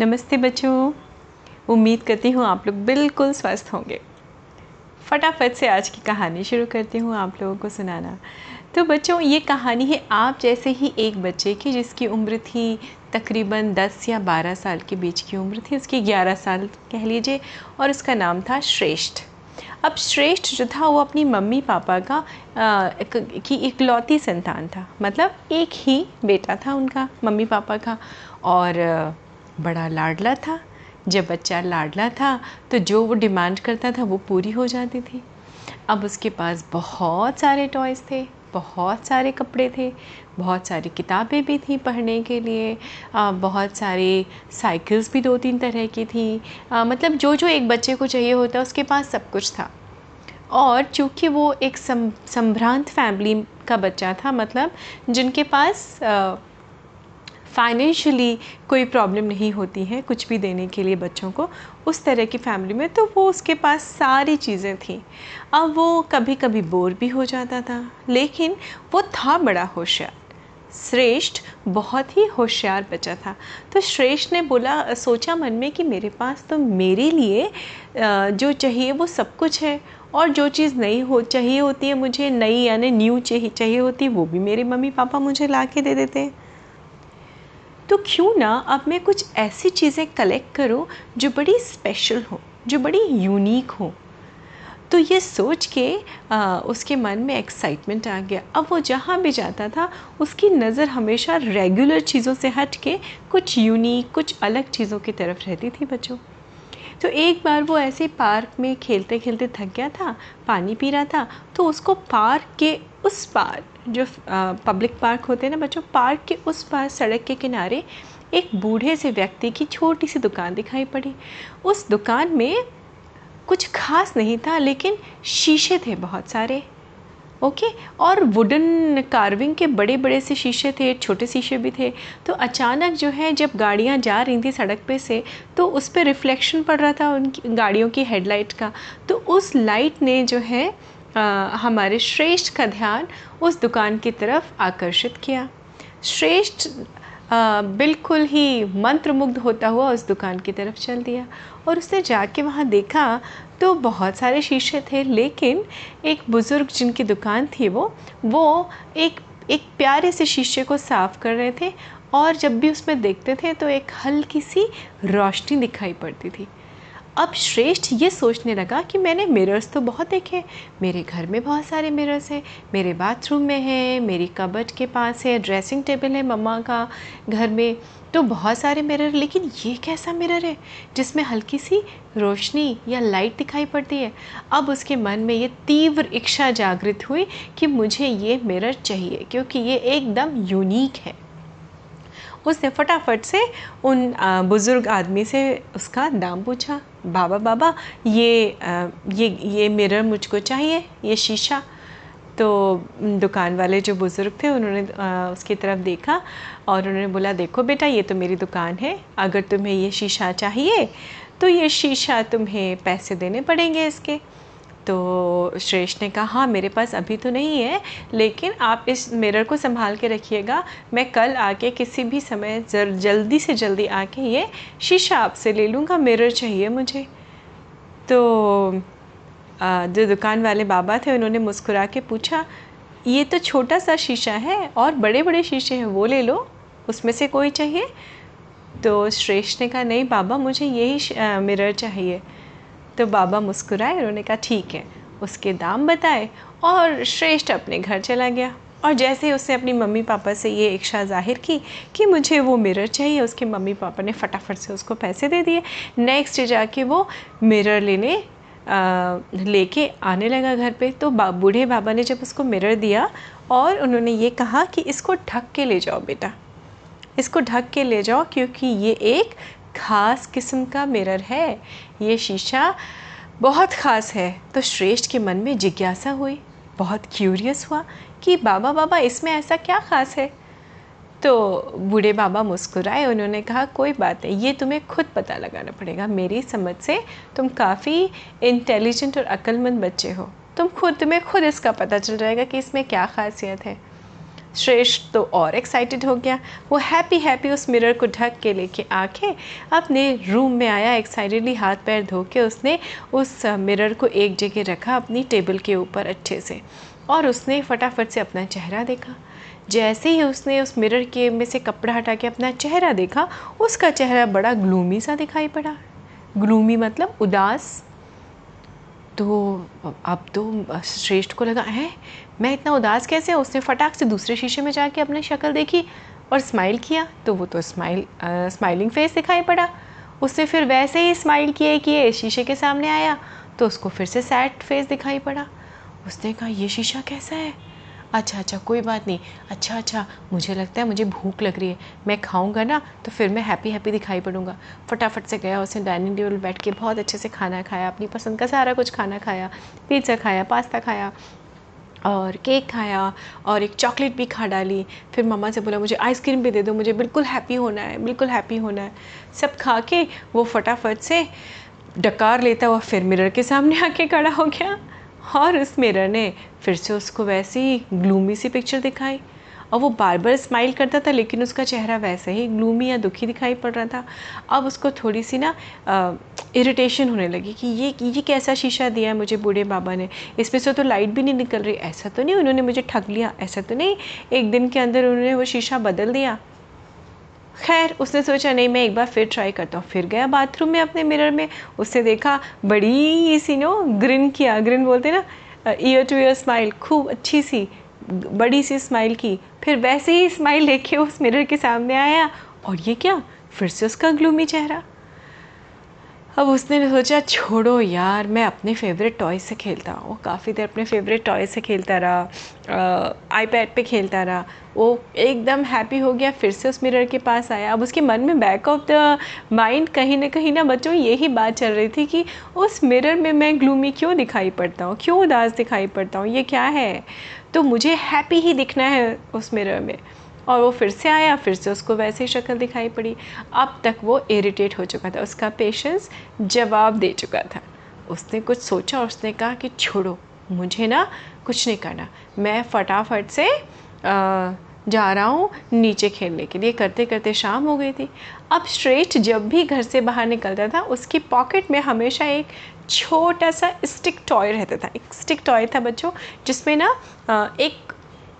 नमस्ते बच्चों। उम्मीद करती हूँ आप लोग बिल्कुल स्वस्थ होंगे। फटाफट से आज की कहानी शुरू करती हूँ आप लोगों को सुनाना। तो बच्चों, ये कहानी है आप जैसे ही एक बच्चे की जिसकी उम्र थी तकरीबन 10 या 12 साल के बीच की उम्र थी, उसकी 11 साल कह लीजिए, और उसका नाम था श्रेष्ठ। अब श्रेष्ठ जो था, वो अपनी मम्मी पापा का की इकलौती संतान था। मतलब एक ही बेटा था उनका, मम्मी पापा का। और बड़ा लाडला था। जब बच्चा लाडला था तो जो वो डिमांड करता था वो पूरी हो जाती थी। अब उसके पास बहुत सारे टॉयज़ थे बहुत सारे कपड़े थे बहुत सारी किताबें भी थी पढ़ने के लिए आ, बहुत सारी साइकिल्स भी दो तीन तरह की थी। आ, मतलब जो जो एक बच्चे को चाहिए होता उसके पास सब कुछ था। और चूँकि वो एक संभ्रांत फैमिली का बच्चा था मतलब जिनके पास आ, फाइनेंशियली कोई प्रॉब्लम नहीं होती है, कुछ भी देने के लिए बच्चों को, उस तरह की फैमिली में तो वो उसके पास सारी चीज़ें थी। अब वो कभी कभी बोर भी हो जाता था, लेकिन वो था बड़ा होशियार। श्रेष्ठ बहुत ही होशियार बच्चा था। तो श्रेष्ठ ने बोला, सोचा मन में कि मेरे पास तो मेरे लिए जो चाहिए वो सब कुछ है, और जो चीज़ नई हो, चाहिए होती है मुझे, नई यानी न्यू चाहिए चाहिए होती है, वो भी मेरे मम्मी पापा मुझे ला के दे देते हैं। तो क्यों ना अब मैं कुछ ऐसी चीज़ें कलेक्ट करूँ जो बड़ी स्पेशल हो जो बड़ी यूनिक हो। तो ये सोच के आ, उसके मन में एक्साइटमेंट आ गया। अब वो जहाँ भी जाता था उसकी नज़र हमेशा रेगुलर चीज़ों से हट के कुछ यूनिक कुछ अलग चीज़ों की तरफ़ रहती थी बच्चों। तो एक बार वो ऐसे पार्क में खेलते खेलते थक गया था पानी पी रहा था तो उसको पार्क के उस पार जो पब्लिक पार्क होते हैं ना बच्चों पार्क के उस पार सड़क के किनारे एक बूढ़े से व्यक्ति की छोटी सी दुकान दिखाई पड़ी। उस दुकान में कुछ खास नहीं था, लेकिन शीशे थे बहुत सारे, ओके? और वुडन कार्विंग के बड़े बड़े से शीशे थे, छोटे शीशे भी थे। तो अचानक जो है, जब गाड़ियाँ जा रही थी सड़क पे से तो उस पर रिफ्लेक्शन पड़ रहा था उनकी, गाड़ियों की हेडलाइट का। तो उस लाइट ने जो है आ, हमारे श्रेष्ठ का ध्यान उस दुकान की तरफ़ आकर्षित किया। श्रेष्ठ बिल्कुल ही मंत्रमुग्ध होता हुआ उस दुकान की तरफ़ चल दिया और उसने जाके वहाँ देखा तो बहुत सारे शीशे थे लेकिन एक बुज़ुर्ग जिनकी दुकान थी वो वो एक एक प्यारे से शीशे को साफ़ कर रहे थे और जब भी उसमें देखते थे तो एक हल्की सी रोशनी दिखाई पड़ती थी। अब श्रेष्ठ ये सोचने लगा कि मैंने मिरर्स तो बहुत देखे मेरे घर में बहुत सारे मिरर्स हैं, मेरे बाथरूम में है, मेरी कबट के पास है ड्रेसिंग टेबल है मम्मा का घर में तो बहुत सारे मिरर लेकिन ये कैसा मिरर है? जिसमें हल्की सी रोशनी या लाइट दिखाई पड़ती है। अब उसके मन में ये तीव्र इच्छा जागृत हुई कि मुझे ये मिरर चाहिए, क्योंकि ये एकदम यूनिक है। उसने फटाफट से उन बुज़ुर्ग आदमी से उसका दाम पूछा, बाबा बाबा, ये ये ये मिरर मुझको चाहिए, ये शीशा। तो दुकान वाले जो बुज़ुर्ग थे, उन्होंने उसकी तरफ़ देखा और उन्होंने बोला, देखो बेटा, ये तो मेरी दुकान है, अगर तुम्हें ये शीशा चाहिए तो ये शीशा तुम्हें पैसे देने पड़ेंगे इसके। तो श्रेष्ठ ने कहा हाँ मेरे पास अभी तो नहीं है, लेकिन आप इस मिरर को संभाल के रखिएगा। मैं कल आके किसी भी समय जल्दी से जल्दी आके ये शीशा आपसे ले लूँगा। मिरर चाहिए मुझे। तो जो दुकान वाले बाबा थे, उन्होंने मुस्कुरा के पूछा, ये तो छोटा सा शीशा है और बड़े बड़े शीशे हैं, वो ले लो, उसमें से कोई चाहिए? तो श्रेष्ठ ने कहा, नहीं बाबा, मुझे यही मिरर चाहिए। तो बाबा मुस्कुराए उन्होंने कहा ठीक है। उसके दाम बताए और श्रेष्ठ अपने घर चला गया। और जैसे ही उसने अपनी मम्मी पापा से ये इच्छा ज़ाहिर की कि मुझे वो मिरर चाहिए उसके मम्मी पापा ने फटाफट से उसको पैसे दे दिए। नेक्स्ट डे जाके वो मिरर लेने लेके आने लगा घर पे। तो बा, बूढ़े बाबा ने जब उसको मिरर दिया और उन्होंने ये कहा कि इसको ढक के ले जाओ बेटा। इसको ढक के ले जाओ क्योंकि ये एक ख़ास किस्म का मिरर है। ये शीशा बहुत ख़ास है। तो श्रेष्ठ के मन में जिज्ञासा हुई, बहुत क्यूरियस हुआ कि बाबा बाबा, इसमें ऐसा क्या ख़ास है? तो बूढ़े बाबा मुस्कुराए, उन्होंने कहा, कोई बात नहीं, ये तुम्हें खुद पता लगाना पड़ेगा। मेरी समझ से तुम काफ़ी इंटेलिजेंट और अक्लमंद बच्चे हो। तुम खुद, तुम्हें खुद इसका पता चल जाएगा कि इसमें क्या खासियत है। श्रेष्ठ तो और एक्साइटेड हो गया। वो हैप्पी हैप्पी उस मिरर को ढक के लेके आके अपने रूम में आया एक्साइटेडली हाथ पैर धो के उसने उस मिरर को एक जगह रखा अपनी टेबल के ऊपर अच्छे से और उसने फटाफट से अपना चेहरा देखा। जैसे ही उसने उस मिरर के में से कपड़ा हटा के अपना चेहरा देखा, उसका चेहरा बड़ा ग्लूमी सा दिखाई पड़ा। ग्लूमी मतलब उदास तो अब तो श्रेष्ठ को लगा है? मैं इतना उदास कैसे उसने फटाक से दूसरे शीशे में जाके अपनी शक्ल देखी और स्माइल किया तो वो तो स्माइल आ, स्माइलिंग फेस दिखाई पड़ा। उसने फिर वैसे ही स्माइल किए किए शीशे के सामने आया तो उसको फिर से सैड फेस दिखाई पड़ा। उसने कहा ये शीशा कैसा है? अच्छा अच्छा कोई बात नहीं। अच्छा अच्छा मुझे लगता है मुझे भूख लग रही है। मैं खाऊँगा ना तो फिर मैं हैप्पी हैप्पी दिखाई पड़ूँगा। फटाफट से गया उसने डाइनिंग टेबल बैठ के, बहुत अच्छे से खाना खाया, अपनी पसंद का सारा कुछ खाना खाया। पिज़्ज़ा खाया पास्ता खाया, और केक खाया, और एक चॉकलेट भी खा डाली। फिर मम्मा से बोला, मुझे आइसक्रीम भी दे दो, मुझे बिल्कुल हैप्पी होना है, बिल्कुल हैप्पी होना है। सब खा के वो फटाफट से डकार लेता हुआ फिर मिरर के सामने आके खड़ा हो गया। और उस मिरर ने फिर से उसको वैसी ही ग्लूमी सी पिक्चर दिखाई। और वो बार बार स्माइल करता था, लेकिन उसका चेहरा वैसे ही ग्लूमी या दुखी दिखाई पड़ रहा था। अब उसको थोड़ी सी ना इरिटेशन होने लगी कि ये ये कैसा शीशा दिया है मुझे बूढ़े बाबा ने? इसमें से तो लाइट भी नहीं निकल रही। ऐसा तो नहीं उन्होंने मुझे ठग लिया, ऐसा तो नहीं। एक दिन के अंदर उन्होंने वो शीशा बदल दिया। खैर, उसने सोचा, नहीं, मैं एक बार फिर ट्राई करता हूँ। फिर गया बाथरूम में अपने मिरर में। उससे देखा, बड़ी सी, नो ग्रिन किया। ग्रिन बोलते ना ईयर टू ईयर स्माइल खूब अच्छी सी, बड़ी सी स्माइल की। फिर वैसे ही स्माइल लेके उस मिरर के सामने आया। और ये क्या? फिर से उसका ग्लूमी चेहरा। अब उसने सोचा, छोड़ो यार, मैं अपने फेवरेट टॉय से खेलता हूँ। वो काफ़ी देर अपने फेवरेट टॉय से खेलता रहा आईपैड पे खेलता रहा। वो एकदम हैप्पी हो गया, फिर से उस मिरर के पास आया। अब उसके मन में बैक ऑफ़ द माइंड कहीं ना कहीं ना बच्चों, यही बात चल रही थी कि उस मिरर में मैं ग्लूमी क्यों दिखाई पड़ता हूँ? क्यों उदास दिखाई पड़ता हूँ? ये क्या है? तो मुझे हैप्पी ही दिखना है उस मिरर में। और वो फिर से आया फिर से उसको वैसे ही शक्ल दिखाई पड़ी। अब तक वो इरिटेट हो चुका था उसका पेशेंस जवाब दे चुका था। उसने कुछ सोचा और उसने कहा कि छोड़ो मुझे ना कुछ नहीं करना। मैं फटाफट से आ, जा रहा हूँ नीचे खेलने के लिए। करते करते शाम हो गई थी। अब श्रेष्ठ जब भी घर से बाहर निकलता था उसकी पॉकेट में हमेशा एक छोटा सा स्टिक टॉय रहता था। एक स्टिक टॉय था बच्चों जिसमें ना एक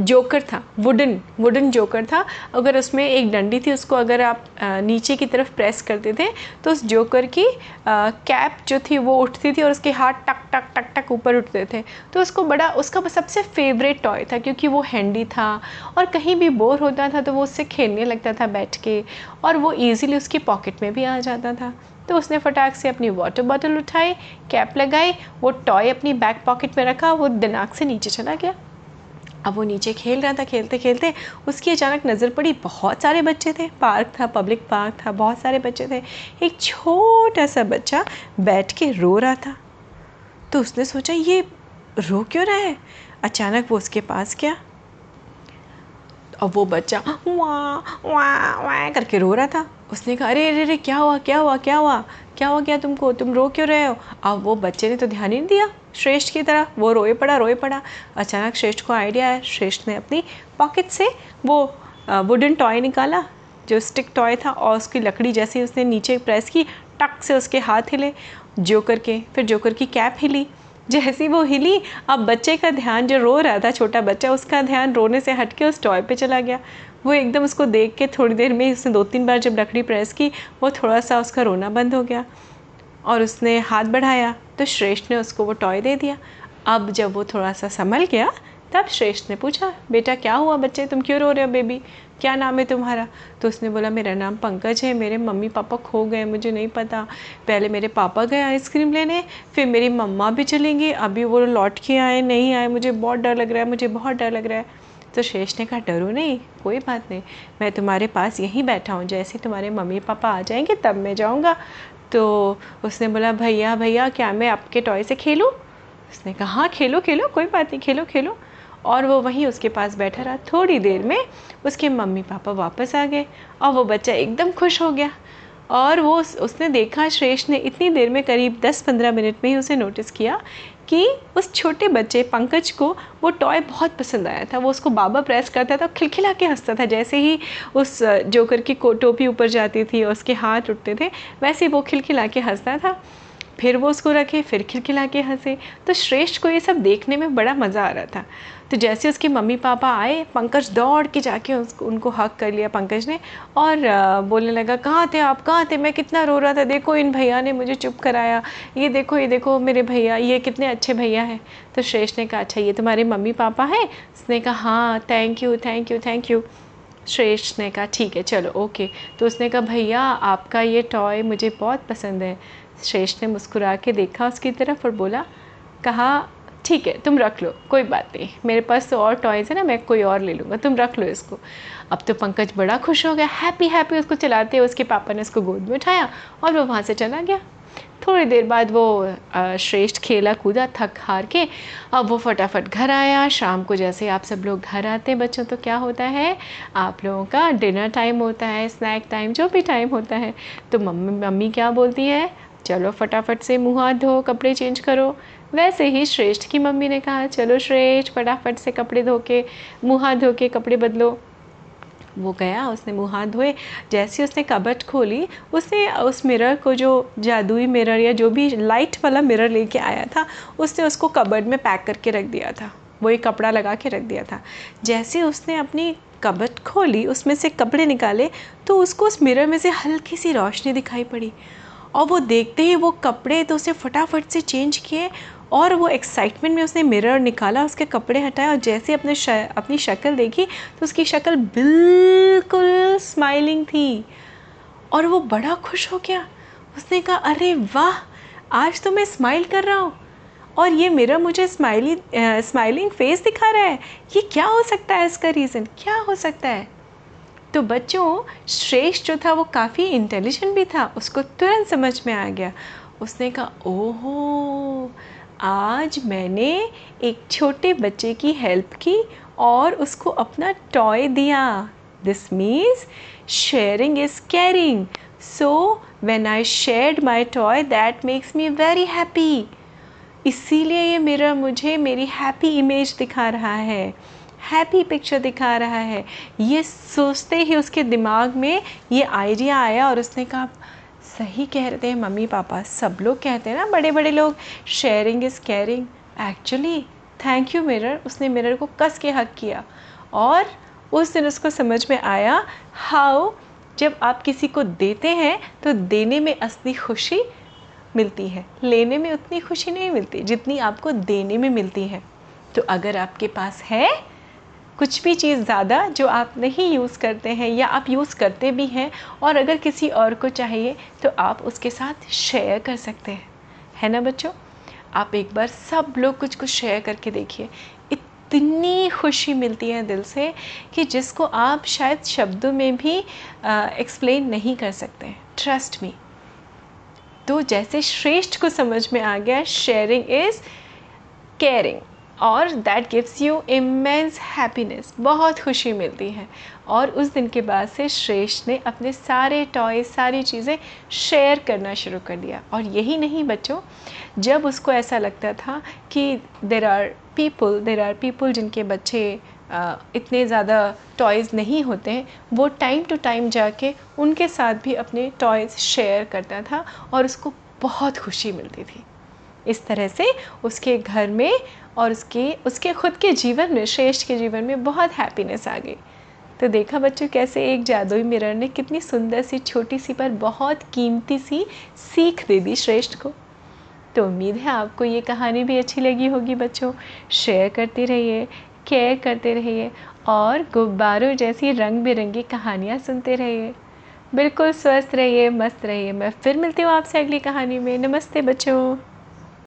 जोकर था वुडन वुडन जोकर था। अगर उसमें एक डंडी थी, उसको अगर आप नीचे की तरफ़ प्रेस करते थे तो उस जोकर की कैप जो थी, वो उठती थी और उसके हाथ टक टक टक टक ऊपर उठते थे। तो उसको बड़ा, उसका सबसे फेवरेट टॉय था, क्योंकि वो हैंडी था और कहीं भी बोर होता था तो वो उससे खेलने लगता था बैठ के और वो ईज़िली उसकी पॉकेट में भी आ जाता था। तो उसने फटाक से अपनी वाटर बॉटल उठाई कैप लगाई, वो टॉय अपनी बैक पॉकेट में रखा, वो दिनाक से नीचे चला गया। अब वो नीचे खेल रहा था खेलते खेलते, उसकी अचानक नज़र पड़ी, बहुत सारे बच्चे थे। पार्क था, पब्लिक पार्क था, बहुत सारे बच्चे थे। एक छोटा सा बच्चा बैठ के रो रहा था। तो उसने सोचा, ये रो क्यों रहा है? अचानक वो उसके पास गया। अब वो बच्चा वाह वाह वाह करके रो रहा था। उसने कहा, अरे अरे अरे, क्या हुआ क्या हुआ क्या हुआ? क्या हो गया तुमको? तुम रो क्यों रहे हो? अब वो बच्चे ने तो ध्यान ही नहीं दिया। श्रेष्ठ की तरह, वो रोए पड़ा रोए पड़ा। अचानक श्रेष्ठ को आइडिया आया। श्रेष्ठ ने अपनी पॉकेट से वो वुडन टॉय निकाला, जो स्टिक टॉय था, और उसकी लकड़ी जैसे उसने नीचे प्रेस की, टक से उसके हाथ हिले, जोकर के, फिर जोकर की कैप हिली। जैसी वो हिली, अब बच्चे का ध्यान, जो रो रहा था, छोटा बच्चा, उसका ध्यान रोने से हट के उस टॉय पे चला गया। वो एकदम उसको देख के थोड़ी देर में उसने दो तीन बार जब लकड़ी प्रेस की, वो थोड़ा सा उसका रोना बंद हो गया। और उसने हाथ बढ़ाया तो श्रेष्ठ ने उसको वो टॉय दे दिया। अब जब वो थोड़ा सा संभल गया, तब श्रेष्ठ ने पूछा, बेटा, क्या हुआ बच्चे? तुम क्यों रो रहे हो बेबी क्या नाम है तुम्हारा? तो उसने बोला, मेरा नाम पंकज है, मेरे मम्मी पापा खो गए, मुझे नहीं पता। पहले मेरे पापा गए आइसक्रीम लेने, फिर मेरी मम्मा भी चलेंगी। अभी वो लौट के आए, नहीं आए, मुझे बहुत डर लग रहा है, मुझे बहुत डर लग रहा है। तो शेष ने कहा, डरो नहीं, कोई बात नहीं। मैं तुम्हारे पास यहीं बैठा हूँ। जैसे तुम्हारे मम्मी पापा आ जाएँगे, तब मैं जाऊँगा। तो उसने बोला, भैया भैया, क्या मैं आपके टॉय से खेलूँ? उसने कहा हाँ खेलो खेलो, कोई बात नहीं, खेलो खेलो। और वो वहीं उसके पास बैठा रहा। थोड़ी देर में उसके मम्मी पापा वापस आ गए और वो बच्चा एकदम खुश हो गया। और वो उसने देखा, श्रेष्ठ ने इतनी देर में करीब 10-15 मिनट में ही उसे नोटिस किया कि उस छोटे बच्चे पंकज को वो टॉय बहुत पसंद आया था। वो उसको बाबा प्रेस करता था खिलखिला के हंसता था। जैसे ही उस जोकर की टोपी ऊपर जाती थी और उसके हाथ उठते थे, वैसे वो खिलखिला के हंसता था। फिर वो उसको रखे, फिर खिलखिला के हंसे। तो श्रेष्ठ को ये सब देखने में बड़ा मज़ा आ रहा था। तो जैसे उसके मम्मी पापा आए, पंकज दौड़ के जाके उसको उनको हक कर लिया पंकज ने और बोलने लगा, कहाँ थे आप? कहाँ थे? मैं कितना रो रहा था। देखो इन भैया ने मुझे चुप कराया। ये देखो ये देखो मेरे भैया, ये कितने अच्छे भैया हैं। तो श्रेष्ठ ने कहा अच्छा ये तुम्हारे मम्मी पापा हैं? उसने कहा हाँ thank you thank you thank you Shreshth ने कहा, ठीक है, चलो ओके तो उसने कहा, भैया, आपका ये टॉय मुझे बहुत पसंद है। श्रेष्ठ ने मुस्कुरा के देखा उसकी तरफ़ और बोला, कहा, ठीक है, तुम रख लो, कोई बात नहीं। मेरे पास तो और टॉयज़ है ना, मैं कोई और ले लूँगा, तुम रख लो इसको। अब तो पंकज बड़ा खुश हो गया हैप्पी हैप्पी उसको चलाते हुए उसके पापा ने उसको गोद में उठाया और वो वहाँ से चला गया। थोड़ी देर बाद वो श्रेष्ठ खेला कूदा थक हार के, अब वो फटाफट घर आया। शाम को जैसे आप सब लोग घर आते हैं, बच्चों तो क्या होता है? आप लोगों का डिनर टाइम होता है स्नैक टाइम जो भी टाइम होता है। तो मम्मी मम्मी क्या बोलती है? चलो फटाफट से मुँह हाथ धो, कपड़े चेंज करो। वैसे ही श्रेष्ठ की मम्मी ने कहा, चलो श्रेष्ठ, फटाफट से कपड़े धो के मुँह हाथ धो के कपड़े बदलो। वो गया, उसने मुँह हाथ धोए। जैसे उसने कबट खोली, उसने उस मिरर को जो जादुई मिरर या जो भी लाइट वाला मिरर लेके आया था, उसने उसको कबर्ड में पैक करके रख दिया था। वो एक कपड़ा लगा के रख दिया था। जैसे उसने अपनी कबट खोली, उसमें से कपड़े निकाले तो उसको उस मिरर में से हल्की सी रोशनी दिखाई पड़ी। और वो देखते ही वो कपड़े तो उसे फटाफट से चेंज किए और वो एक्साइटमेंट में उसने मिरर निकाला उसके कपड़े हटाए और जैसे अपने श, अपनी शक्ल देखी तो उसकी शक्ल बिल्कुल स्माइलिंग थी। और वो बड़ा खुश हो गया। उसने कहा अरे वाह आज तो मैं स्माइल कर रहा हूँ। और ये मिरर मुझे स्माइली स्माइलिंग फेस दिखा रहा है। ये क्या हो सकता है इसका रीज़न क्या हो सकता है? तो बच्चों, श्रेष्ठ जो था वो काफ़ी इंटेलिजेंट भी था, उसको तुरंत समझ में आ गया। उसने कहा, ओहो, आज मैंने एक छोटे बच्चे की हेल्प की और उसको अपना टॉय दिया। This means sharing is caring so when I shared my toy that makes me very happy इसीलिए ये मेरा, मुझे मेरी हैप्पी इमेज दिखा रहा है। हैप्पी पिक्चर दिखा रहा है। ये सोचते ही उसके दिमाग में ये आइडिया आया और उसने कहा, सही कह रहे हैं मम्मी पापा, सब लोग कहते हैं ना बड़े बड़े लोग sharing is caring actually thank you mirror उसने मिरर को कस के हक किया। और उस दिन उसको समझ में आया हाउ जब आप किसी को देते हैं तो देने में असली खुशी मिलती है। लेने में उतनी खुशी नहीं मिलती, जितनी आपको देने में मिलती है। तो अगर आपके पास है कुछ भी चीज़ ज़्यादा जो आप नहीं यूज़ करते हैं या आप यूज़ करते भी हैं और अगर किसी और को चाहिए तो आप उसके साथ शेयर कर सकते हैं। है ना बच्चों? आप एक बार सब लोग कुछ कुछ शेयर करके देखिए। इतनी खुशी मिलती है दिल से कि जिसको आप शायद शब्दों में भी एक्सप्लेन नहीं कर सकते। ट्रस्ट मी तो जैसे श्रेष्ठ को समझ में आ गया शेयरिंग इज़ केयरिंग और that gives you immense happiness बहुत खुशी मिलती है। और उस दिन के बाद से श्रेष्ठ ने अपने सारे टॉय सारी चीज़ें शेयर करना शुरू कर दिया। और यही नहीं बच्चों, जब उसको ऐसा लगता था कि there are people there are people जिनके बच्चे इतने ज़्यादा टॉयज़ नहीं होते हैं, वो टाइम टू टाइम जाके उनके साथ भी अपने टॉयज़ शेयर करता था और उसको बहुत खुशी मिलती थी। इस तरह से उसके घर में और उसके उसके खुद के जीवन में, श्रेष्ठ के जीवन में बहुत हैप्पीनेस आ गई। तो देखा बच्चों कैसे एक जादुई मिरर ने कितनी सुंदर सी, छोटी सी पर बहुत कीमती सी सीख दे दी श्रेष्ठ को। तो उम्मीद है आपको ये कहानी भी अच्छी लगी होगी बच्चों। शेयर करते रहिए केयर करते रहिए और गुब्बारों जैसी रंग बिरंगी कहानियाँ सुनते रहिए। बिल्कुल स्वस्थ रहिए, मस्त रहिए। मैं फिर मिलती हूँ आपसे अगली कहानी में। नमस्ते बच्चों।